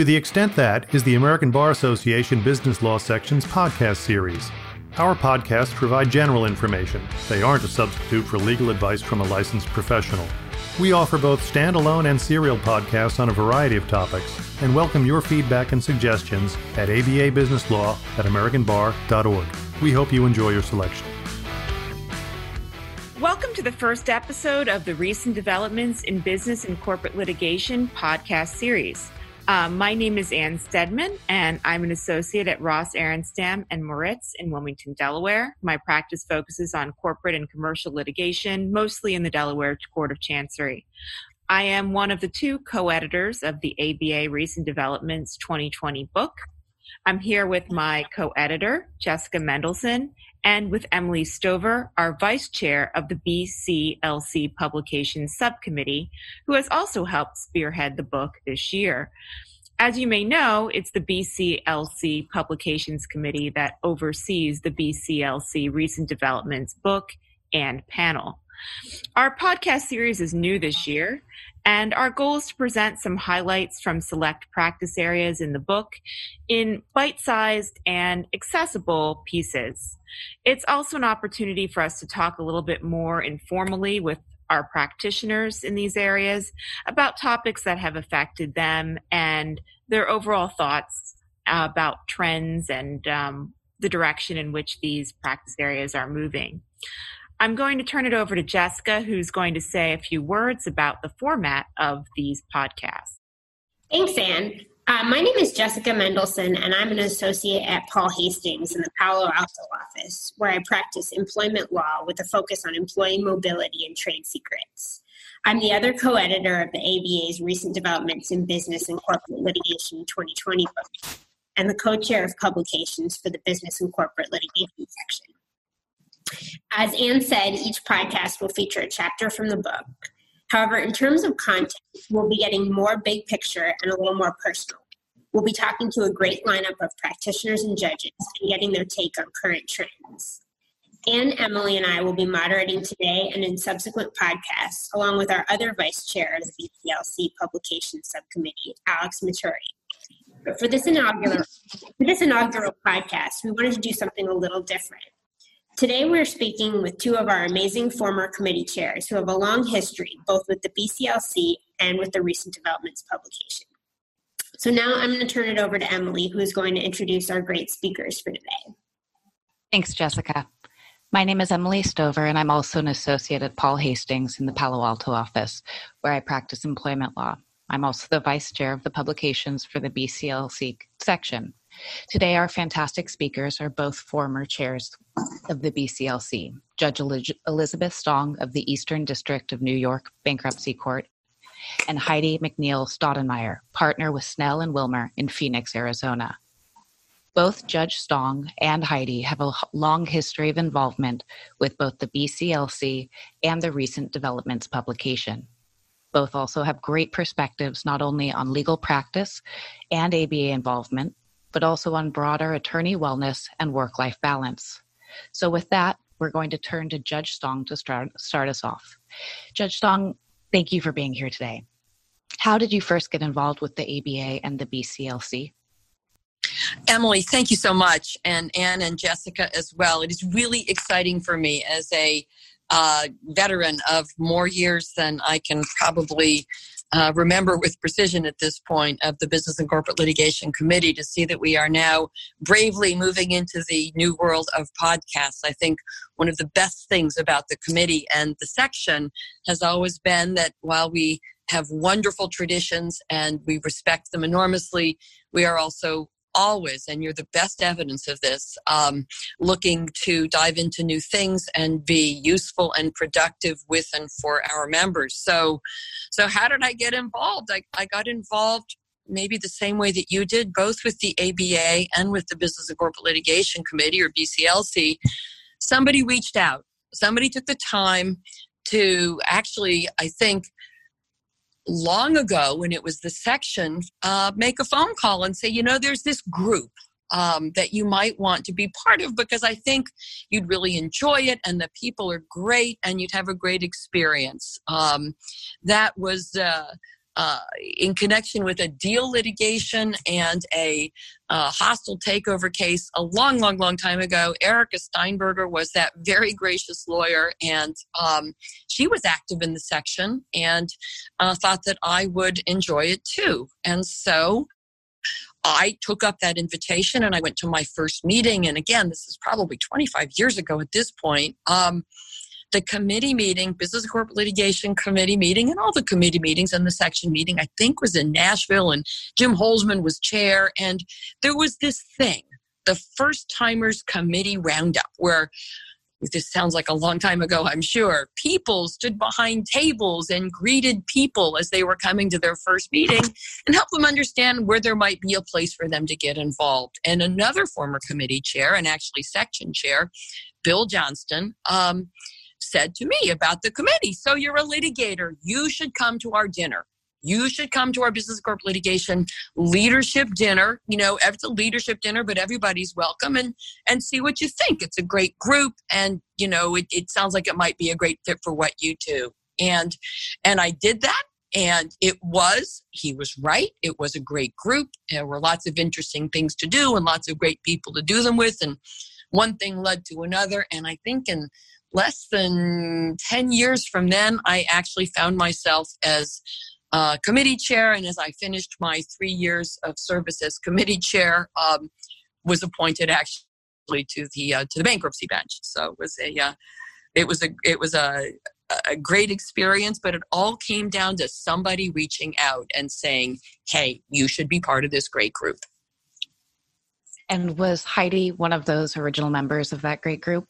To the extent that is the American Bar Association Business Law Section's podcast series. Our podcasts provide general information. They aren't a substitute for legal advice from a licensed professional. We offer both standalone and serial podcasts on a variety of topics and welcome your feedback and suggestions at ababusinesslaw at americanbar.org. We hope you enjoy your selection. Welcome to the first episode of the Recent Developments in Business and Corporate Litigation podcast series. Um, my name is Ann Stedman, and I'm an associate at Ross Aronstam and Moritz in Wilmington, Delaware. My practice focuses on corporate and commercial litigation, mostly in the Delaware Court of Chancery. I am one of the two co editors of the ABA Recent Developments 2020 book. I'm here with my co editor, Jessica Mendelson, and with Emily Stover, our vice chair of the BCLC Publications Subcommittee, who has also helped spearhead the book this year. As you may know, it's the BCLC Publications Committee that oversees the BCLC Recent Developments book and panel. Our podcast series is new this year, and our goal is to present some highlights from select practice areas in the book in bite sized and accessible pieces. It's also an opportunity for us to talk a little bit more informally with our practitioners in these areas about topics that have affected them and their overall thoughts about trends and um, the direction in which these practice areas are moving. I'm going to turn it over to Jessica, who's going to say a few words about the format of these podcasts. Thanks, Ann. Uh, my name is Jessica Mendelson, and I'm an associate at Paul Hastings in the Palo Alto office, where I practice employment law with a focus on employee mobility and trade secrets. I'm the other co editor of the ABA's Recent Developments in Business and Corporate Litigation 2020 book, and the co chair of publications for the Business and Corporate Litigation section. As Ann said, each podcast will feature a chapter from the book. However, in terms of content, we'll be getting more big picture and a little more personal. We'll be talking to a great lineup of practitioners and judges and getting their take on current trends. Ann, Emily, and I will be moderating today and in subsequent podcasts, along with our other vice chair of the BCLC Publication Subcommittee, Alex Maturi. But for this inaugural, for this inaugural podcast, we wanted to do something a little different. Today, we're speaking with two of our amazing former committee chairs who have a long history both with the BCLC and with the recent developments publication. So now I'm going to turn it over to Emily, who is going to introduce our great speakers for today. Thanks, Jessica. My name is Emily Stover, and I'm also an associate at Paul Hastings in the Palo Alto office, where I practice employment law. I'm also the vice chair of the publications for the BCLC section. Today, our fantastic speakers are both former chairs of the BCLC Judge Elizabeth Stong of the Eastern District of New York Bankruptcy Court, and Heidi McNeil Staudenmaier, partner with Snell and Wilmer in Phoenix, Arizona. Both Judge Stong and Heidi have a long history of involvement with both the BCLC and the recent developments publication. Both also have great perspectives not only on legal practice and ABA involvement, but also on broader attorney wellness and work life balance. So, with that, we're going to turn to Judge Stong to start, start us off. Judge Stong, thank you for being here today. How did you first get involved with the ABA and the BCLC? Emily, thank you so much, and Anne and Jessica as well. It is really exciting for me as a uh, veteran of more years than I can probably uh, remember with precision at this point of the Business and Corporate Litigation Committee to see that we are now bravely moving into the new world of podcasts. I think one of the best things about the committee and the section has always been that while we have wonderful traditions and we respect them enormously, we are also always, and you're the best evidence of this, um, looking to dive into new things and be useful and productive with and for our members. So, so how did I get involved? I, I got involved maybe the same way that you did, both with the ABA and with the Business and Corporate Litigation Committee or BCLC. Somebody reached out. Somebody took the time to actually, I think, long ago when it was the section uh, make a phone call and say you know there's this group um, that you might want to be part of because i think you'd really enjoy it and the people are great and you'd have a great experience. Um, that was uh, uh, in connection with a deal litigation and a uh, hostile takeover case a long, long, long time ago. Erica Steinberger was that very gracious lawyer, and um, she was active in the section and uh, thought that I would enjoy it too. And so I took up that invitation and I went to my first meeting. And again, this is probably 25 years ago at this point. Um, the committee meeting, Business and Corporate Litigation Committee meeting, and all the committee meetings and the section meeting, I think was in Nashville, and Jim Holzman was chair. And there was this thing, the First Timers Committee Roundup, where this sounds like a long time ago, I'm sure. People stood behind tables and greeted people as they were coming to their first meeting and helped them understand where there might be a place for them to get involved. And another former committee chair, and actually section chair, Bill Johnston, um, said to me about the committee. So you're a litigator. You should come to our dinner. You should come to our business corp litigation leadership dinner. You know, it's a leadership dinner, but everybody's welcome and and see what you think. It's a great group, and you know, it, it sounds like it might be a great fit for what you do. And and I did that, and it was he was right. It was a great group. There were lots of interesting things to do and lots of great people to do them with, and one thing led to another. And I think in less than 10 years from then, I actually found myself as uh, committee chair. And as I finished my three years of service as committee chair, um, was appointed actually to the uh, to the bankruptcy bench. So it was a uh, it was a it was a a great experience, but it all came down to somebody reaching out and saying, "Hey, you should be part of this great group." And was Heidi one of those original members of that great group?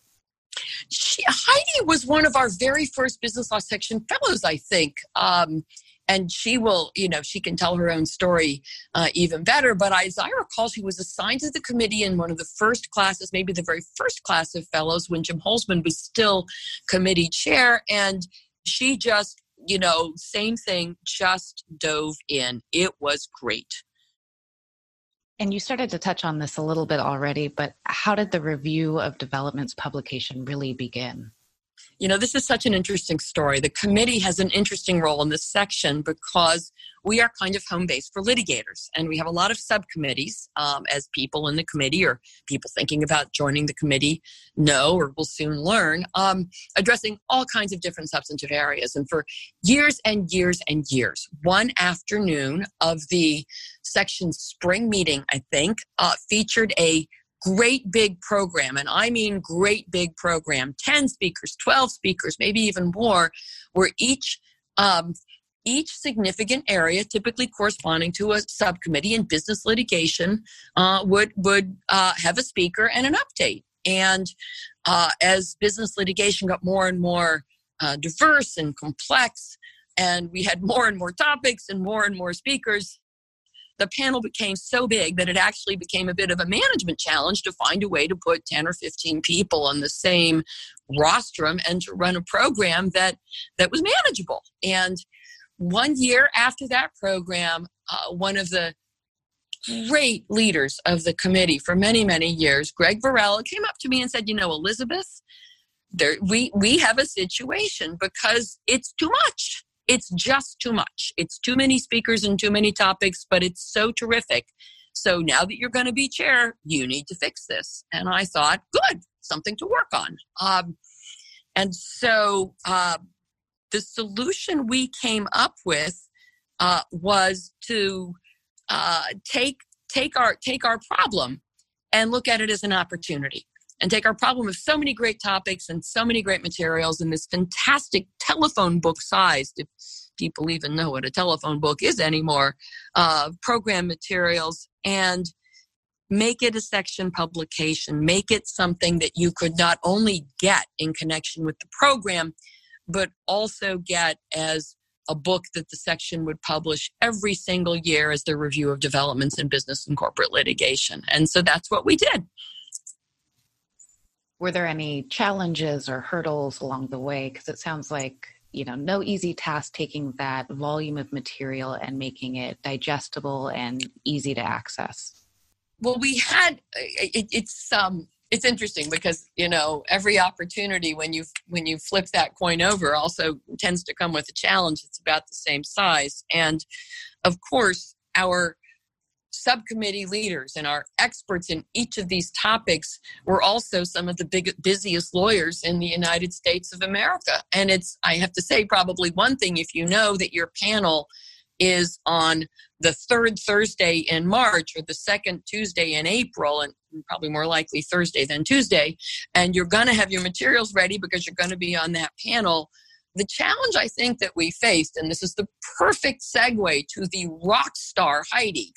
She, Heidi was one of our very first business law section fellows, I think. Um, and she will, you know, she can tell her own story uh, even better. But as I recall, she was assigned to the committee in one of the first classes, maybe the very first class of fellows when Jim Holzman was still committee chair. And she just, you know, same thing, just dove in. It was great. And you started to touch on this a little bit already, but how did the review of developments publication really begin? You know, this is such an interesting story. The committee has an interesting role in this section because we are kind of home base for litigators, and we have a lot of subcommittees um, as people in the committee or people thinking about joining the committee know or will soon learn, um, addressing all kinds of different substantive areas. And for years and years and years, one afternoon of the section spring meeting, I think, uh, featured a great big program, and I mean great big program 10 speakers, 12 speakers, maybe even more, where each um, each significant area, typically corresponding to a subcommittee in business litigation, uh, would would uh, have a speaker and an update. And uh, as business litigation got more and more uh, diverse and complex, and we had more and more topics and more and more speakers, the panel became so big that it actually became a bit of a management challenge to find a way to put 10 or 15 people on the same rostrum and to run a program that that was manageable. And one year after that program uh, one of the great leaders of the committee for many many years greg varallo came up to me and said you know elizabeth there, we we have a situation because it's too much it's just too much. It's too many speakers and too many topics, but it's so terrific. So now that you're going to be chair, you need to fix this. And I thought, good, something to work on. Um, and so uh, the solution we came up with uh, was to uh, take take our take our problem and look at it as an opportunity and take our problem of so many great topics and so many great materials in this fantastic telephone book sized, if people even know what a telephone book is anymore, uh, program materials, and make it a section publication. Make it something that you could not only get in connection with the program, but also get as a book that the section would publish every single year as the review of developments in business and corporate litigation. And so that's what we did were there any challenges or hurdles along the way? Because it sounds like you know no easy task taking that volume of material and making it digestible and easy to access. Well we had it, it's um it's interesting because you know every opportunity when you when you flip that coin over also tends to come with a challenge. It's about the same size. And of course our subcommittee leaders and our experts in each of these topics were also some of the big, busiest lawyers in the United States of America. And it's, I have to say, probably one thing if you know that your panel is on the third Thursday in March or the second Tuesday in April, and probably more likely Thursday than Tuesday, and you're going to have your materials ready because you're going to be on that panel. The challenge I think that we faced, and this is the perfect segue to the rock star Heidi,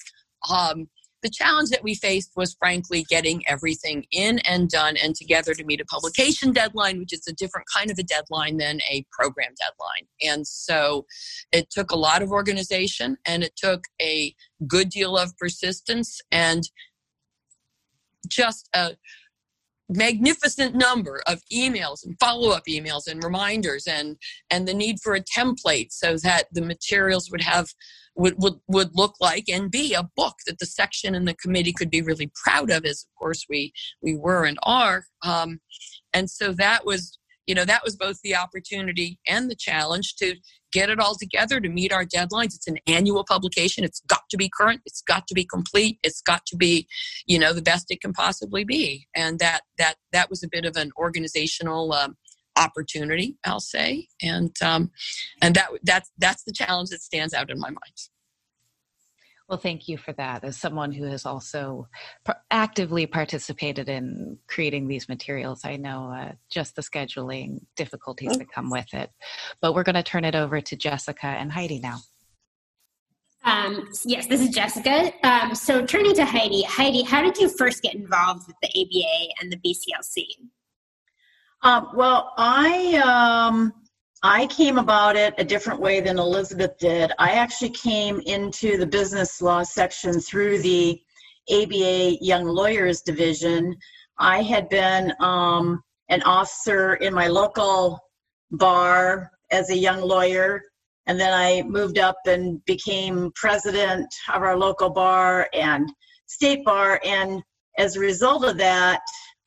um, the challenge that we faced was frankly getting everything in and done and together to meet a publication deadline, which is a different kind of a deadline than a program deadline. And so it took a lot of organization and it took a good deal of persistence and just a magnificent number of emails and follow-up emails and reminders and and the need for a template so that the materials would have would, would, would look like and be a book that the section and the committee could be really proud of as of course we we were and are. Um, and so that was you know that was both the opportunity and the challenge to get it all together to meet our deadlines. It's an annual publication. It's got to be current. It's got to be complete. It's got to be you know the best it can possibly be. And that that that was a bit of an organizational um, opportunity, I'll say, and um, and that that's that's the challenge that stands out in my mind. Well, thank you for that. As someone who has also actively participated in creating these materials, I know uh, just the scheduling difficulties that come with it. But we're going to turn it over to Jessica and Heidi now. Um, yes, this is Jessica. Um, so, turning to Heidi, Heidi, how did you first get involved with the ABA and the BCLC? Um, well, I um, I came about it a different way than Elizabeth did. I actually came into the business law section through the ABA Young Lawyers Division. I had been um, an officer in my local bar as a young lawyer, and then I moved up and became president of our local bar and state bar. And as a result of that,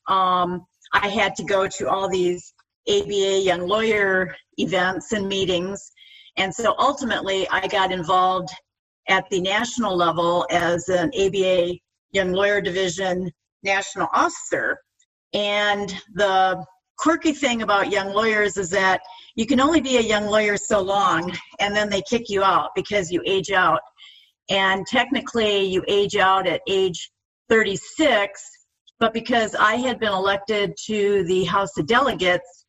um, I had to go to all these ABA young lawyer events and meetings. And so ultimately, I got involved at the national level as an ABA Young Lawyer Division national officer. And the quirky thing about young lawyers is that you can only be a young lawyer so long, and then they kick you out because you age out. And technically, you age out at age 36 but because I had been elected to the House of Delegates,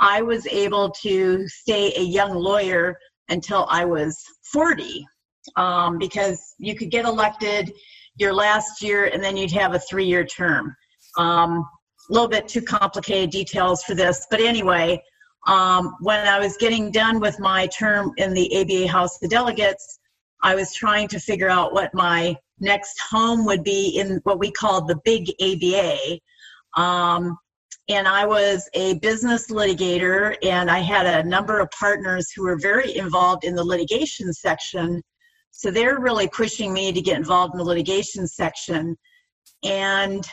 I was able to stay a young lawyer until I was 40 um, because you could get elected your last year and then you'd have a three year term. Um, a little bit too complicated details for this, but anyway, um, when I was getting done with my term in the ABA House of Delegates, I was trying to figure out what my next home would be in what we call the big ABA. Um, and I was a business litigator, and I had a number of partners who were very involved in the litigation section. So they're really pushing me to get involved in the litigation section. And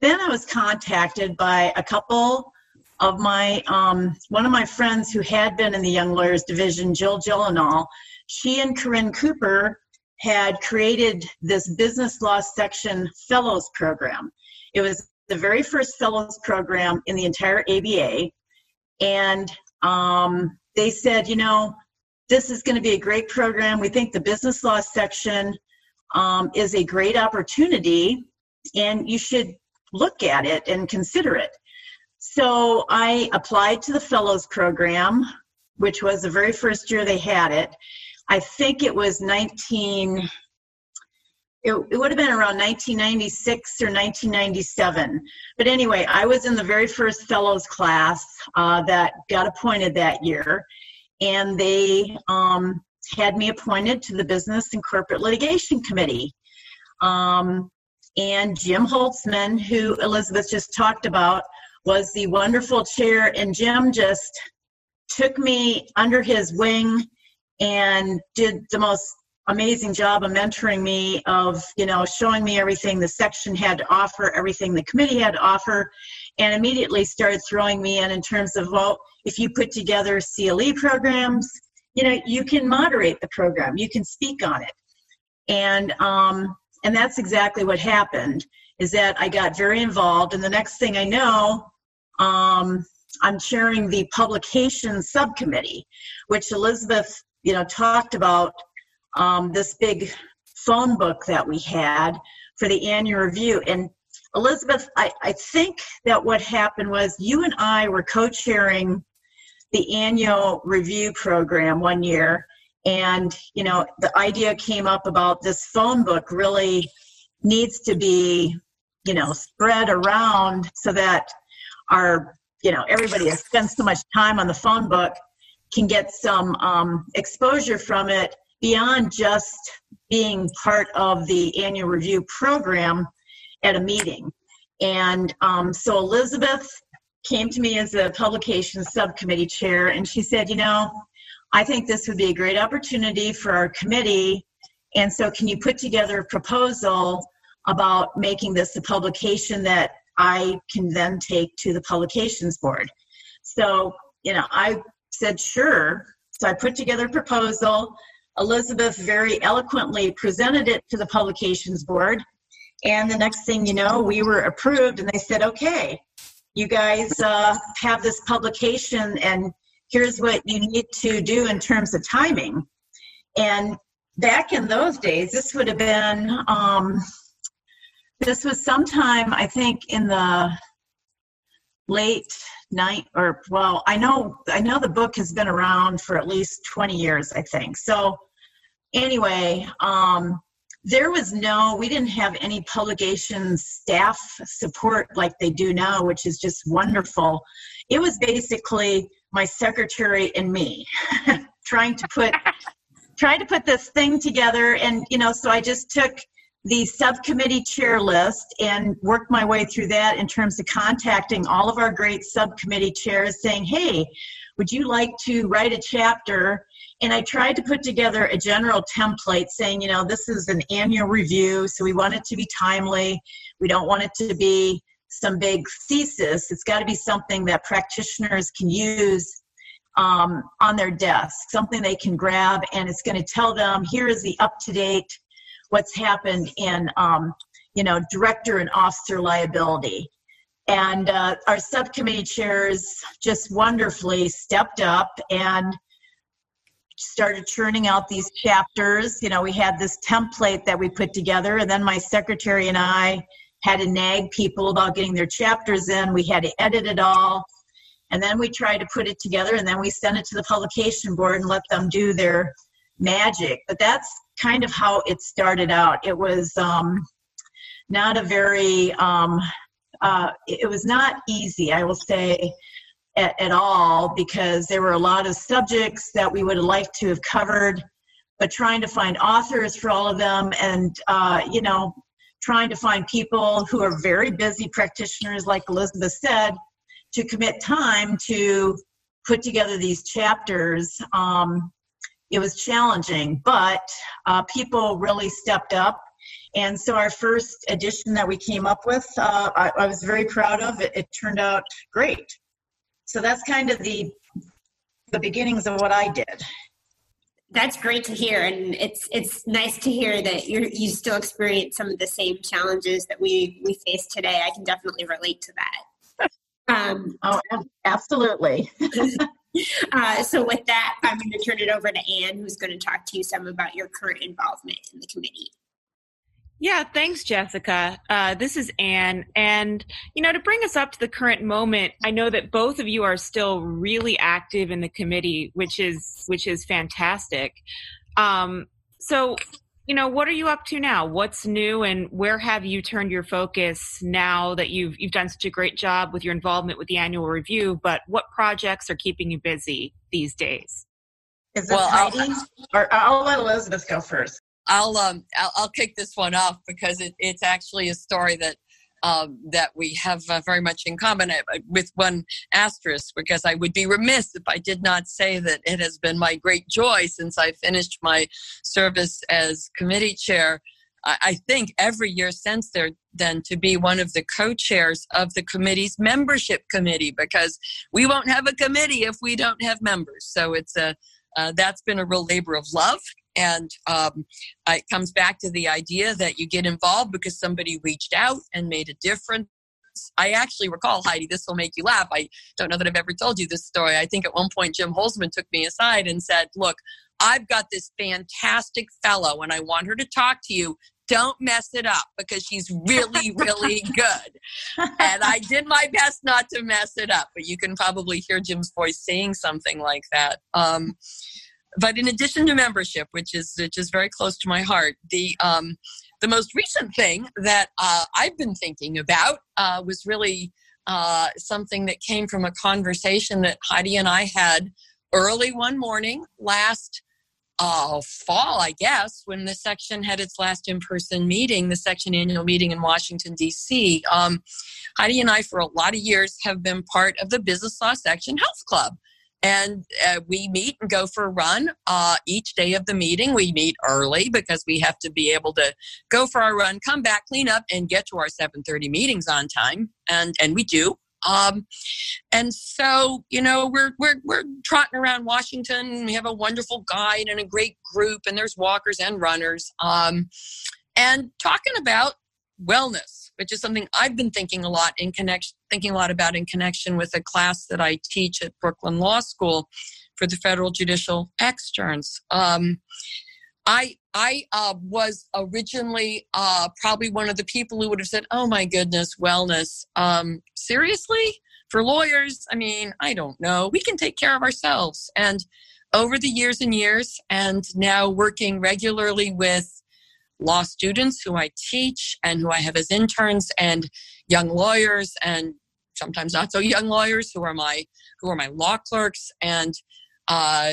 then I was contacted by a couple of my, um, one of my friends who had been in the Young Lawyers Division, Jill Gyllenhaal. She and Corinne Cooper had created this business law section fellows program. It was the very first fellows program in the entire ABA. And um, they said, you know, this is going to be a great program. We think the business law section um, is a great opportunity, and you should look at it and consider it. So I applied to the fellows program, which was the very first year they had it. I think it was 19, it, it would have been around 1996 or 1997. But anyway, I was in the very first fellows class uh, that got appointed that year. And they um, had me appointed to the Business and Corporate Litigation Committee. Um, and Jim Holzman, who Elizabeth just talked about, was the wonderful chair. And Jim just took me under his wing and did the most amazing job of mentoring me of you know showing me everything the section had to offer everything the committee had to offer and immediately started throwing me in in terms of well if you put together cle programs you know you can moderate the program you can speak on it. And um and that's exactly what happened is that i got very involved and the next thing i know um i'm chairing the publication subcommittee which elizabeth you know talked about um, this big phone book that we had for the annual review. And Elizabeth, I, I think that what happened was you and I were co chairing the annual review program one year. And, you know, the idea came up about this phone book really needs to be, you know, spread around so that our, you know, everybody has spent so much time on the phone book can get some um, exposure from it beyond just being part of the annual review program at a meeting. And um, so Elizabeth came to me as a publications subcommittee chair, and she said, You know, I think this would be a great opportunity for our committee. And so, can you put together a proposal about making this a publication that I can then take to the publications board? So, you know, I said, Sure. So, I put together a proposal. Elizabeth very eloquently presented it to the publications board. And the next thing you know, we were approved, and they said, okay, you guys uh, have this publication, and here's what you need to do in terms of timing. And back in those days, this would have been, um, this was sometime, I think, in the late night or well i know i know the book has been around for at least 20 years i think. So anyway um there was no we didn't have any publication staff support like they do now which is just wonderful. It was basically my secretary and me trying to put trying to put this thing together and you know so i just took the subcommittee chair list and worked my way through that in terms of contacting all of our great subcommittee chairs saying, hey, would you like to write a chapter? And I tried to put together a general template saying, you know, this is an annual review, so we want it to be timely. We don't want it to be some big thesis. It's got to be something that practitioners can use um, on their desk, something they can grab, and it's going to tell them here is the up to date what's happened in um, you know director and officer liability. And uh, our subcommittee chairs just wonderfully stepped up and started churning out these chapters. You know we had this template that we put together and then my secretary and i had to nag people about getting their chapters in. We had to edit it all. And then we tried to put it together and then we sent it to the publication board and let them do their magic. But that's kind of how it started out. It was um, not a very, um, uh, it was not easy, I will say, at, at, all, because there were a lot of subjects that we would have liked to have covered, but trying to find authors for all of them and, uh, you know, trying to find people who are very busy practitioners, like Elizabeth said, to commit time to put together these chapters. Um, it was challenging, but uh, people really stepped up. And so our first edition that we came up with, uh, I, I, was very proud of. It, it turned out great. So that's kind of the the beginnings of what I did. That's great to hear, and it's it's nice to hear that you you still experience some of the same challenges that we we face today. I can definitely relate to that. Um, oh, absolutely. Uh, so with that, I'm going to turn it over to Anne, who's going to talk to you some about your current involvement in the committee. Yeah, thanks, Jessica. Uh, this is Anne. And, you know, to bring us up to the current moment, I know that both of you are still really active in the committee, which is, which is fantastic. Um, so you know what are you up to now what's new and where have you turned your focus now that you've you've done such a great job with your involvement with the annual review but what projects are keeping you busy these days is this well, Heidi? I'll, or I'll let Elizabeth go first. I'll um I'll, I'll kick this one off because it, it's actually a story that um, that we have uh, very much in common uh, with one asterisk, because I would be remiss if I did not say that it has been my great joy since I finished my service as committee chair. I think every year since there, then to be one of the co chairs of the committee's membership committee because we won't have a committee if we don't have members. So it's a uh, that's been a real labor of love and um, it comes back to the idea that you get involved because somebody reached out and made a difference. I actually recall, Heidi, this will make you laugh. I don't know that I've ever told you this story. I think at one point Jim Holzman took me aside and said, Look, I've got this fantastic fellow and I want her to talk to you. Don't mess it up because she's really, really good. and I did my best not to mess it up, but you can probably hear Jim's voice saying something like that. Um, but in addition to membership, which is which is very close to my heart, the um, the most recent thing that uh, I've been thinking about uh, was really uh, something that came from a conversation that Heidi and I had early one morning last uh, fall, I guess, when the section had its last in person meeting, the section annual meeting in Washington, D.C. Um, Heidi and I, for a lot of years, have been part of the Business Law Section Health Club and uh, we meet and go for a run uh, each day of the meeting. We meet early because we have to be able to go for our run come back clean up and get to our 7.30 meetings on time and and we do. Um, and so you know we're, we're we're trotting around washington. We have a wonderful guide and a great group and there's walkers and runners um, and talking about wellness which is something I've been thinking a lot in connection, thinking a lot about in connection with a class that I teach at Brooklyn Law School for the federal judicial externs. Um, I I uh, was originally uh, probably one of the people who would have said, "Oh my goodness, wellness. Um, seriously, for lawyers? I mean, I don't know. We can take care of ourselves." And over the years and years, and now working regularly with law students who I teach and who I have as interns and young lawyers and sometimes not so young lawyers who are my who are my law clerks and uh,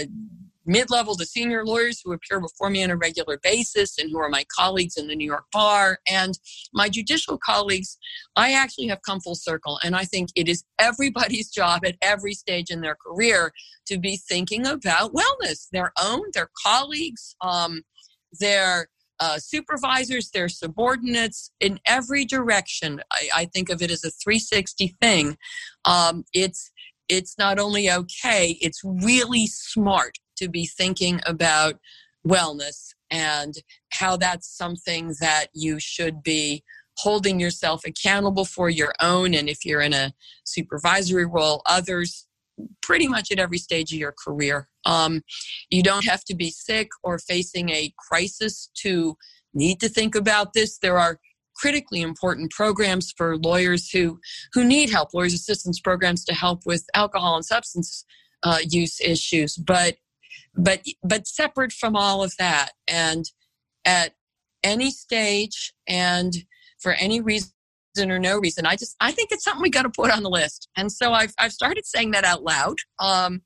mid-level to senior lawyers who appear before me on a regular basis and who are my colleagues in the New York bar. And my judicial colleagues I actually have come full circle and I think it is everybody's job at every stage in their career to be thinking about wellness their own their colleagues um, their uh, supervisors, their subordinates, in every direction. I, I, think of it as a 360 thing. Um, it's it's not only okay; it's really smart to be thinking about wellness and how that's something that you should be holding yourself accountable for your own and if you're in a supervisory role others pretty much at every stage of your career. Um, you don't have to be sick or facing a crisis to need to think about this. There are critically important programs for lawyers who who need help, lawyers assistance programs to help with alcohol and substance uh, use issues. But but but separate from all of that, and at any stage and for any reason reason or no reason. I just I think it's something we got to put on the list. And so I've I've started saying that out loud. Um,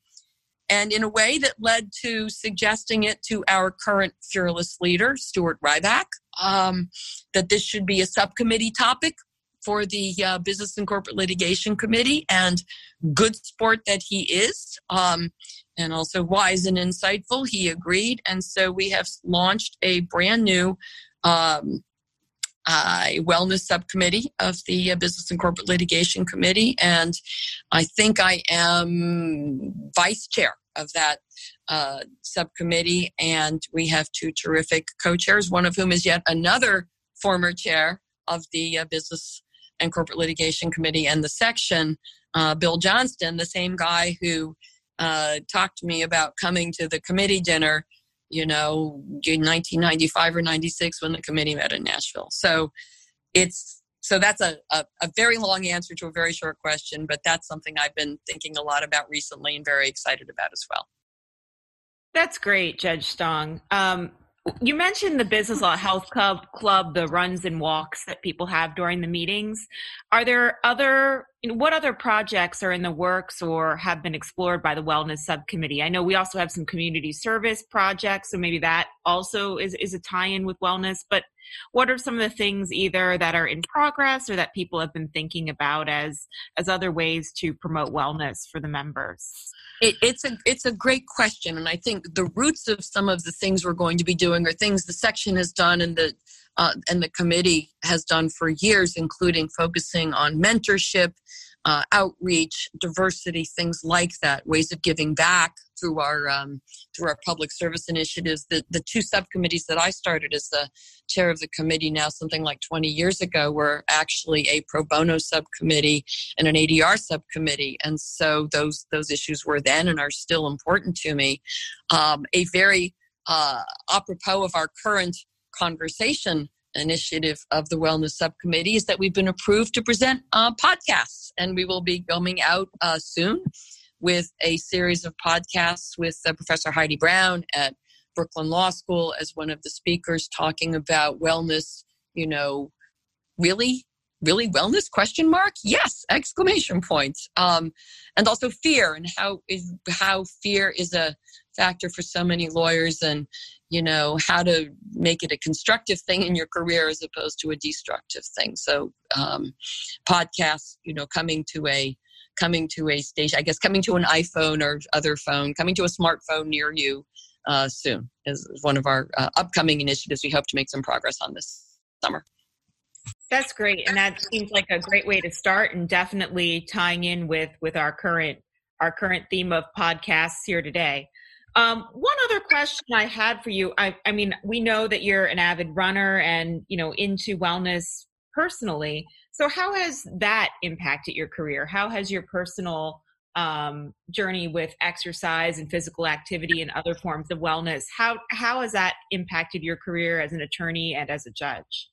and in a way that led to suggesting it to our current fearless leader, Stuart Riback um, that this should be a subcommittee topic for the uh, Business and Corporate Litigation Committee. And good sport that he is, um, and also wise and insightful, he agreed. And so we have launched a brand new um, uh, wellness subcommittee of the uh, Business and Corporate Litigation Committee, and I think I am vice chair of that uh, subcommittee. And we have two terrific co-chairs, one of whom is yet another former chair of the uh, Business and Corporate Litigation Committee and the section, uh, Bill Johnston, the same guy who uh, talked to me about coming to the committee dinner you know, in 1995 or 96 when the committee met in Nashville. So it's so that's a, a, a, very long answer to a very short question, but that's something I've been thinking a lot about recently and very excited about as well. That's great, Judge Stong. Um, you mentioned the Business Law Health Club, Club, the runs and walks that people have during the meetings. Are there other, you know, what other projects are in the works or have been explored by the Wellness Subcommittee? I know we also have some community service projects, so maybe that also is, is a tie in with wellness. But what are some of the things either that are in progress or that people have been thinking about as as other ways to promote wellness for the members? It, it's a it's a great question, and I think the roots of some of the things we're going to be doing are things the section has done and the uh, and the committee has done for years, including focusing on mentorship, uh, outreach, diversity, things like that, ways of giving back through our um, through our public service initiatives. The the two subcommittees that I started as the chair of the committee now, something like 20 years ago, were actually a pro bono subcommittee and an ADR subcommittee, and so those those issues were then and are still important to me. Um, a very uh, apropos of our current conversation initiative of the wellness subcommittee is that we've been approved to present uh, podcasts and we will be coming out uh, soon with a series of podcasts with uh, professor heidi brown at brooklyn law school as one of the speakers talking about wellness you know really really wellness question mark? Yes exclamation points. Um, and also fear and how is how fear is a factor for so many lawyers and you know how to make it a constructive thing in your career as opposed to a destructive thing. So um, podcasts you know coming to a coming to a station i guess coming to an iphone or other phone coming to a smartphone near you uh, soon is one of our uh, upcoming initiatives we hope to make some progress on this summer that's great and that seems like a great way to start and definitely tying in with with our current our current theme of podcasts here today um, one other question I had for you, I, I mean, we know that you're an avid runner and you know into wellness personally. So how has that impacted your career? How has your personal um, journey with exercise and physical activity and other forms of wellness how how has that impacted your career as an attorney and as a judge?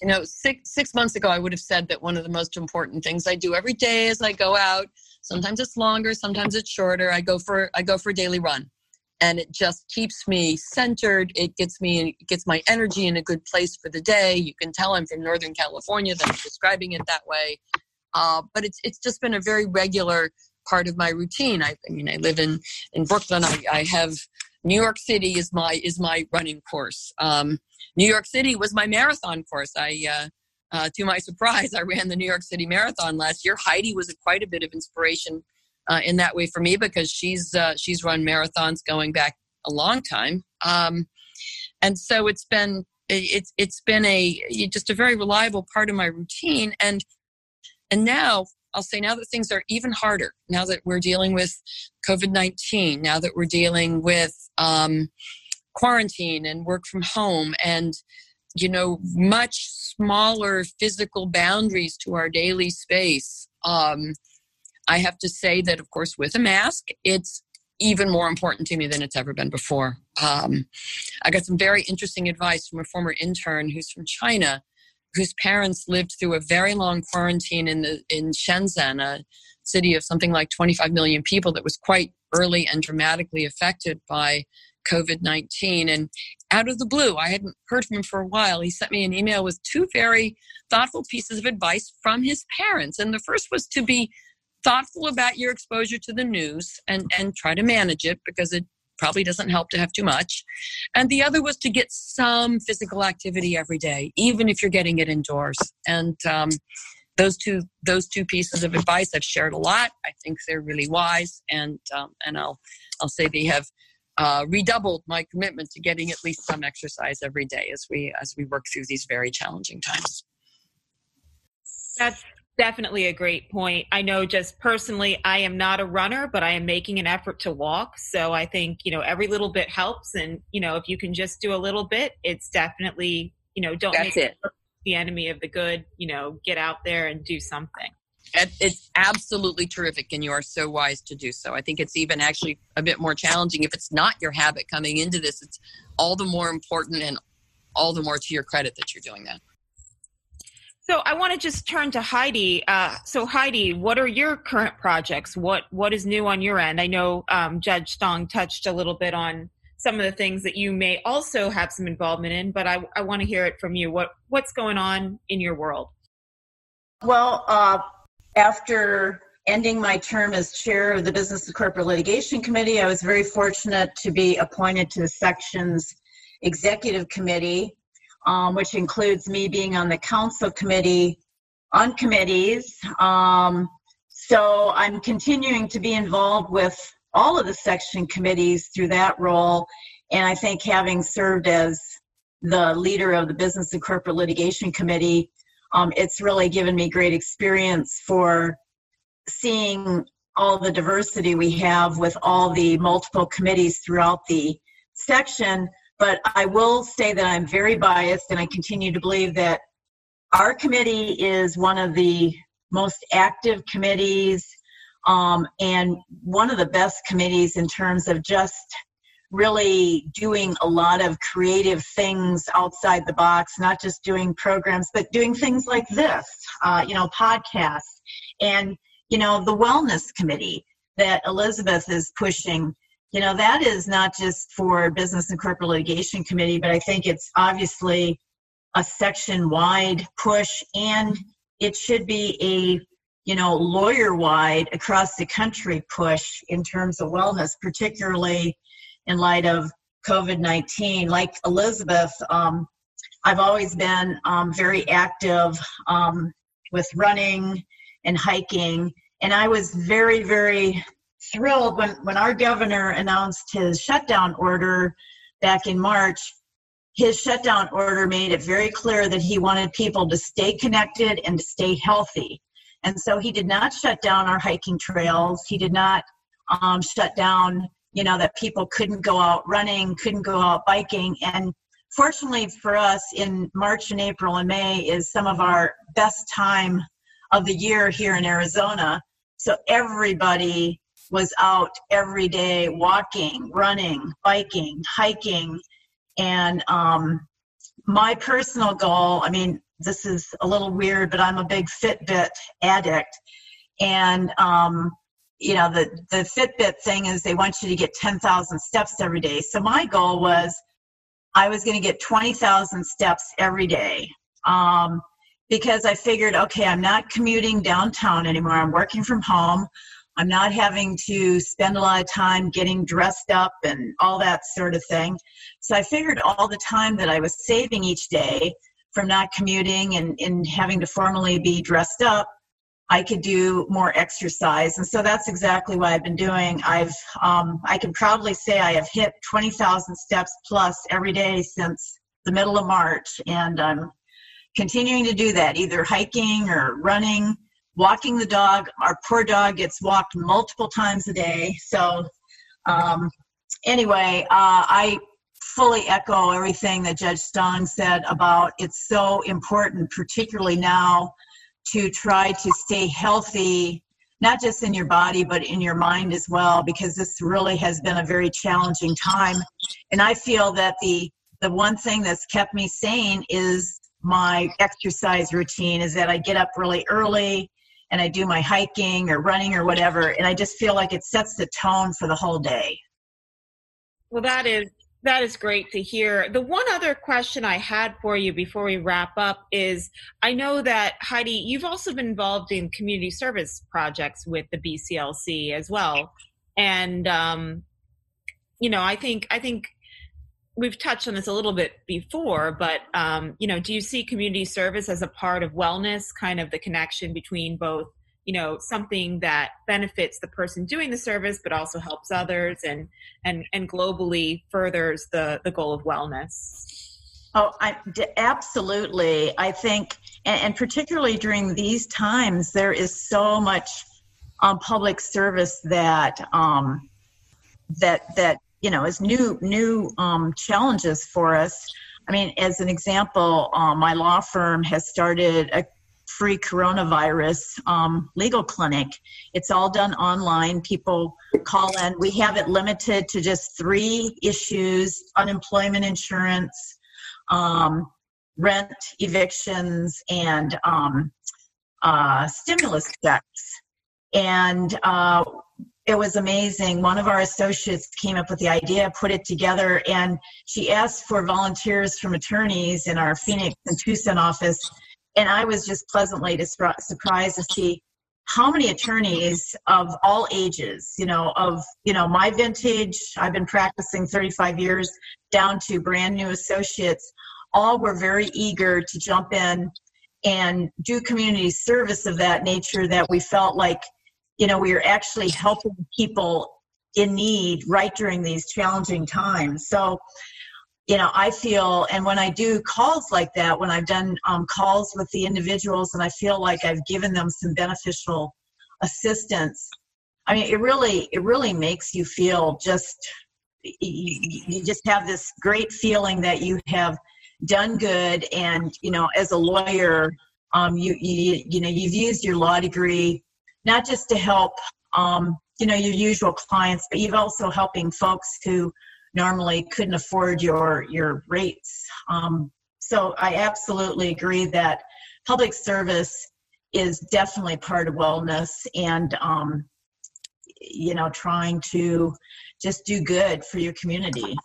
You know, six six months ago, I would have said that one of the most important things I do every day is I go out sometimes it's longer sometimes it's shorter i go for i go for a daily run and it just keeps me centered. It gets me it gets my energy in a good place for the day. You can tell i'm from northern california that i'm describing it that way. Uh, but it's it's just been a very regular part of my routine. I, I mean i live in in brooklyn. I, I have new york city is my is my running course. Um, new york city was my marathon course. I uh, uh, to my surprise, I ran the New York City Marathon last year. Heidi was a, quite a bit of inspiration uh, in that way for me because she's uh, she's run marathons going back a long time, um, and so it's been it's it's been a just a very reliable part of my routine. And and now I'll say now that things are even harder, now that we're dealing with COVID nineteen, now that we're dealing with um, quarantine and work from home and you know much smaller physical boundaries to our daily space um, i have to say that of course with a mask it's even more important to me than it's ever been before um, i got some very interesting advice from a former intern who's from china whose parents lived through a very long quarantine in the in shenzhen a city of something like 25 million people that was quite early and dramatically affected by COVID 19. And out of the blue, I hadn't heard from him for a while. He sent me an email with two very thoughtful pieces of advice from his parents. And the first was to be thoughtful about your exposure to the news and, and try to manage it because it probably doesn't help to have too much. And the other was to get some physical activity every day, even if you're getting it indoors. And um, those two those two pieces of advice I've shared a lot. I think they're really wise, and um, and I'll I'll say they have uh, redoubled my commitment to getting at least some exercise every day as we as we work through these very challenging times. That's definitely a great point. I know just personally, I am not a runner, but I am making an effort to walk. So I think you know every little bit helps, and you know if you can just do a little bit, it's definitely you know don't That's make it. the enemy of the good. You know, get out there and do something. It's absolutely terrific, and you are so wise to do so. I think it's even actually a bit more challenging if it's not your habit coming into this. It's all the more important and all the more to your credit that you're doing that. So I want to just turn to Heidi. Uh, so Heidi, what are your current projects? What what is new on your end? I know um, Judge Stong touched a little bit on some of the things that you may also have some involvement in, but I, I want to hear it from you. What what's going on in your world? Well, uh, after ending my term as chair of the Business and Corporate Litigation Committee, I was very fortunate to be appointed to the section's executive committee um, which includes me being on the council committee on committees. Um, so I'm continuing to be involved with all of the section committees through that role. And I think having served as the leader of the Business and Corporate Litigation Committee, um, it's really given me great experience for seeing all the diversity we have with all the multiple committees throughout the section. But I will say that I'm very biased and I continue to believe that our committee is one of the most active committees um, and one of the best committees in terms of just really doing a lot of creative things outside the box, not just doing programs, but doing things like this, uh, you know, podcasts, and, you know, the wellness committee that Elizabeth is pushing. You know, that is not just for Business and Corporate Litigation Committee, but I think it's obviously a section wide push and it should be a you know lawyer wide across the country push in terms of wellness particularly in light of covid-19 like elizabeth um, i've always been um, very active um, with running and hiking and i was very very thrilled when, when our governor announced his shutdown order back in march his shutdown order made it very clear that he wanted people to stay connected and to stay healthy. And so he did not shut down our hiking trails. He did not um, shut down, you know, that people couldn't go out running, couldn't go out biking. And fortunately for us, in March and April and May is some of our best time of the year here in Arizona. So everybody was out every day walking, running, biking, hiking, and um, my personal goal, I mean, this is a little weird, but I'm a big Fitbit addict. And, um, you know, the, the Fitbit thing is they want you to get 10,000 steps every day. So my goal was I was going to get 20,000 steps every day. Um, because I figured, okay, I'm not commuting downtown anymore. I'm working from home. I'm not having to spend a lot of time getting dressed up and all that sort of thing. So I figured all the time that I was saving each day from not commuting and, and having to formally be dressed up, I could do more exercise. And so that's exactly what I've been doing. I've, um, I can proudly say I have hit 20,000 steps plus every day since the middle of March. And I'm continuing to do that, either hiking or running walking the dog. Our poor dog gets walked multiple times a day. So, um, anyway, uh, I fully echo everything that Judge Stong said about it's so important, particularly now, to try to stay healthy, not just in your body, but in your mind as well, because this really has been a very challenging time. And I feel that the the one thing that's kept me sane is my exercise routine is that I get up really early and I do my hiking or running or whatever, and I just feel like it sets the tone for the whole day. Well, that is that is great to hear. The one other question I had for you before we wrap up is I know that Heidi, you've also been involved in community service projects with the BCLC as well, and um, you know I think I think we've touched on this a little bit before, but um, you know, do you see community service as a part of wellness, kind of the connection between both, you know, something that benefits the person doing the service, but also helps others, and and and globally furthers the the goal of wellness? Oh, I, absolutely. I think, and, and particularly during these times, there is so much um, public service that um, that that you know as new new um, challenges for us. I mean as an example um, my law firm has started a free coronavirus um, legal clinic. It's all done online. People call in. We have it limited to just three issues unemployment insurance um, rent evictions and um, uh, stimulus checks. And uh, it was amazing. One of our associates came up with the idea, put it together, and she asked for volunteers from attorneys in our Phoenix and Tucson office. And I was just pleasantly surprised to see how many attorneys of all ages, you know, of, you know, my vintage, I've been practicing 35 years, down to brand new associates, all were very eager to jump in and do community service of that nature that we felt like you know we are actually helping people in need right during these challenging times. So you know i feel and when i do calls like that when i've done um, calls with the individuals and i feel like i've given them some beneficial assistance i mean it really it really makes you feel just you, just have this great feeling that you have done good and you know as a lawyer um, you, you you know you've used your law degree not just to help um, you know your usual clients but you've also helping folks who normally couldn't afford your your rates. Um, so i absolutely agree that public service is definitely part of wellness and um, you know trying to just do good for your community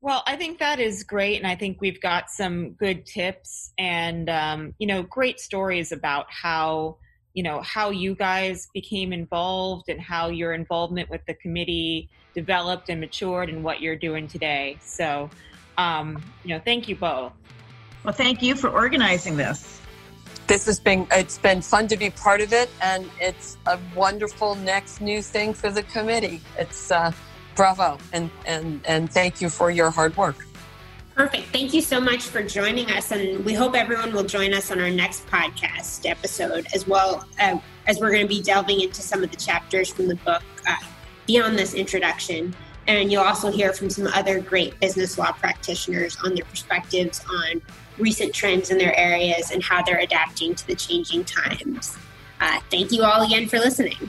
well, I think that is great, and I think we've got some good tips and um, you know great stories about how you know how you guys became involved and how your involvement with the committee developed and matured and what you're doing today. So, um, you know, thank you both. Well, thank you for organizing this. This has been it's been fun to be part of it, and it's a wonderful next new thing for the committee. It's uh, bravo and, and, and thank you for your hard work. Perfect. Thank you so much for joining us. And we hope everyone will join us on our next podcast episode as well uh, as we're going to be delving into some of the chapters from the book uh, beyond this introduction. And you'll also hear from some other great business law practitioners on their perspectives on recent trends in their areas and how they're adapting to the changing times. Uh, thank you all again for listening.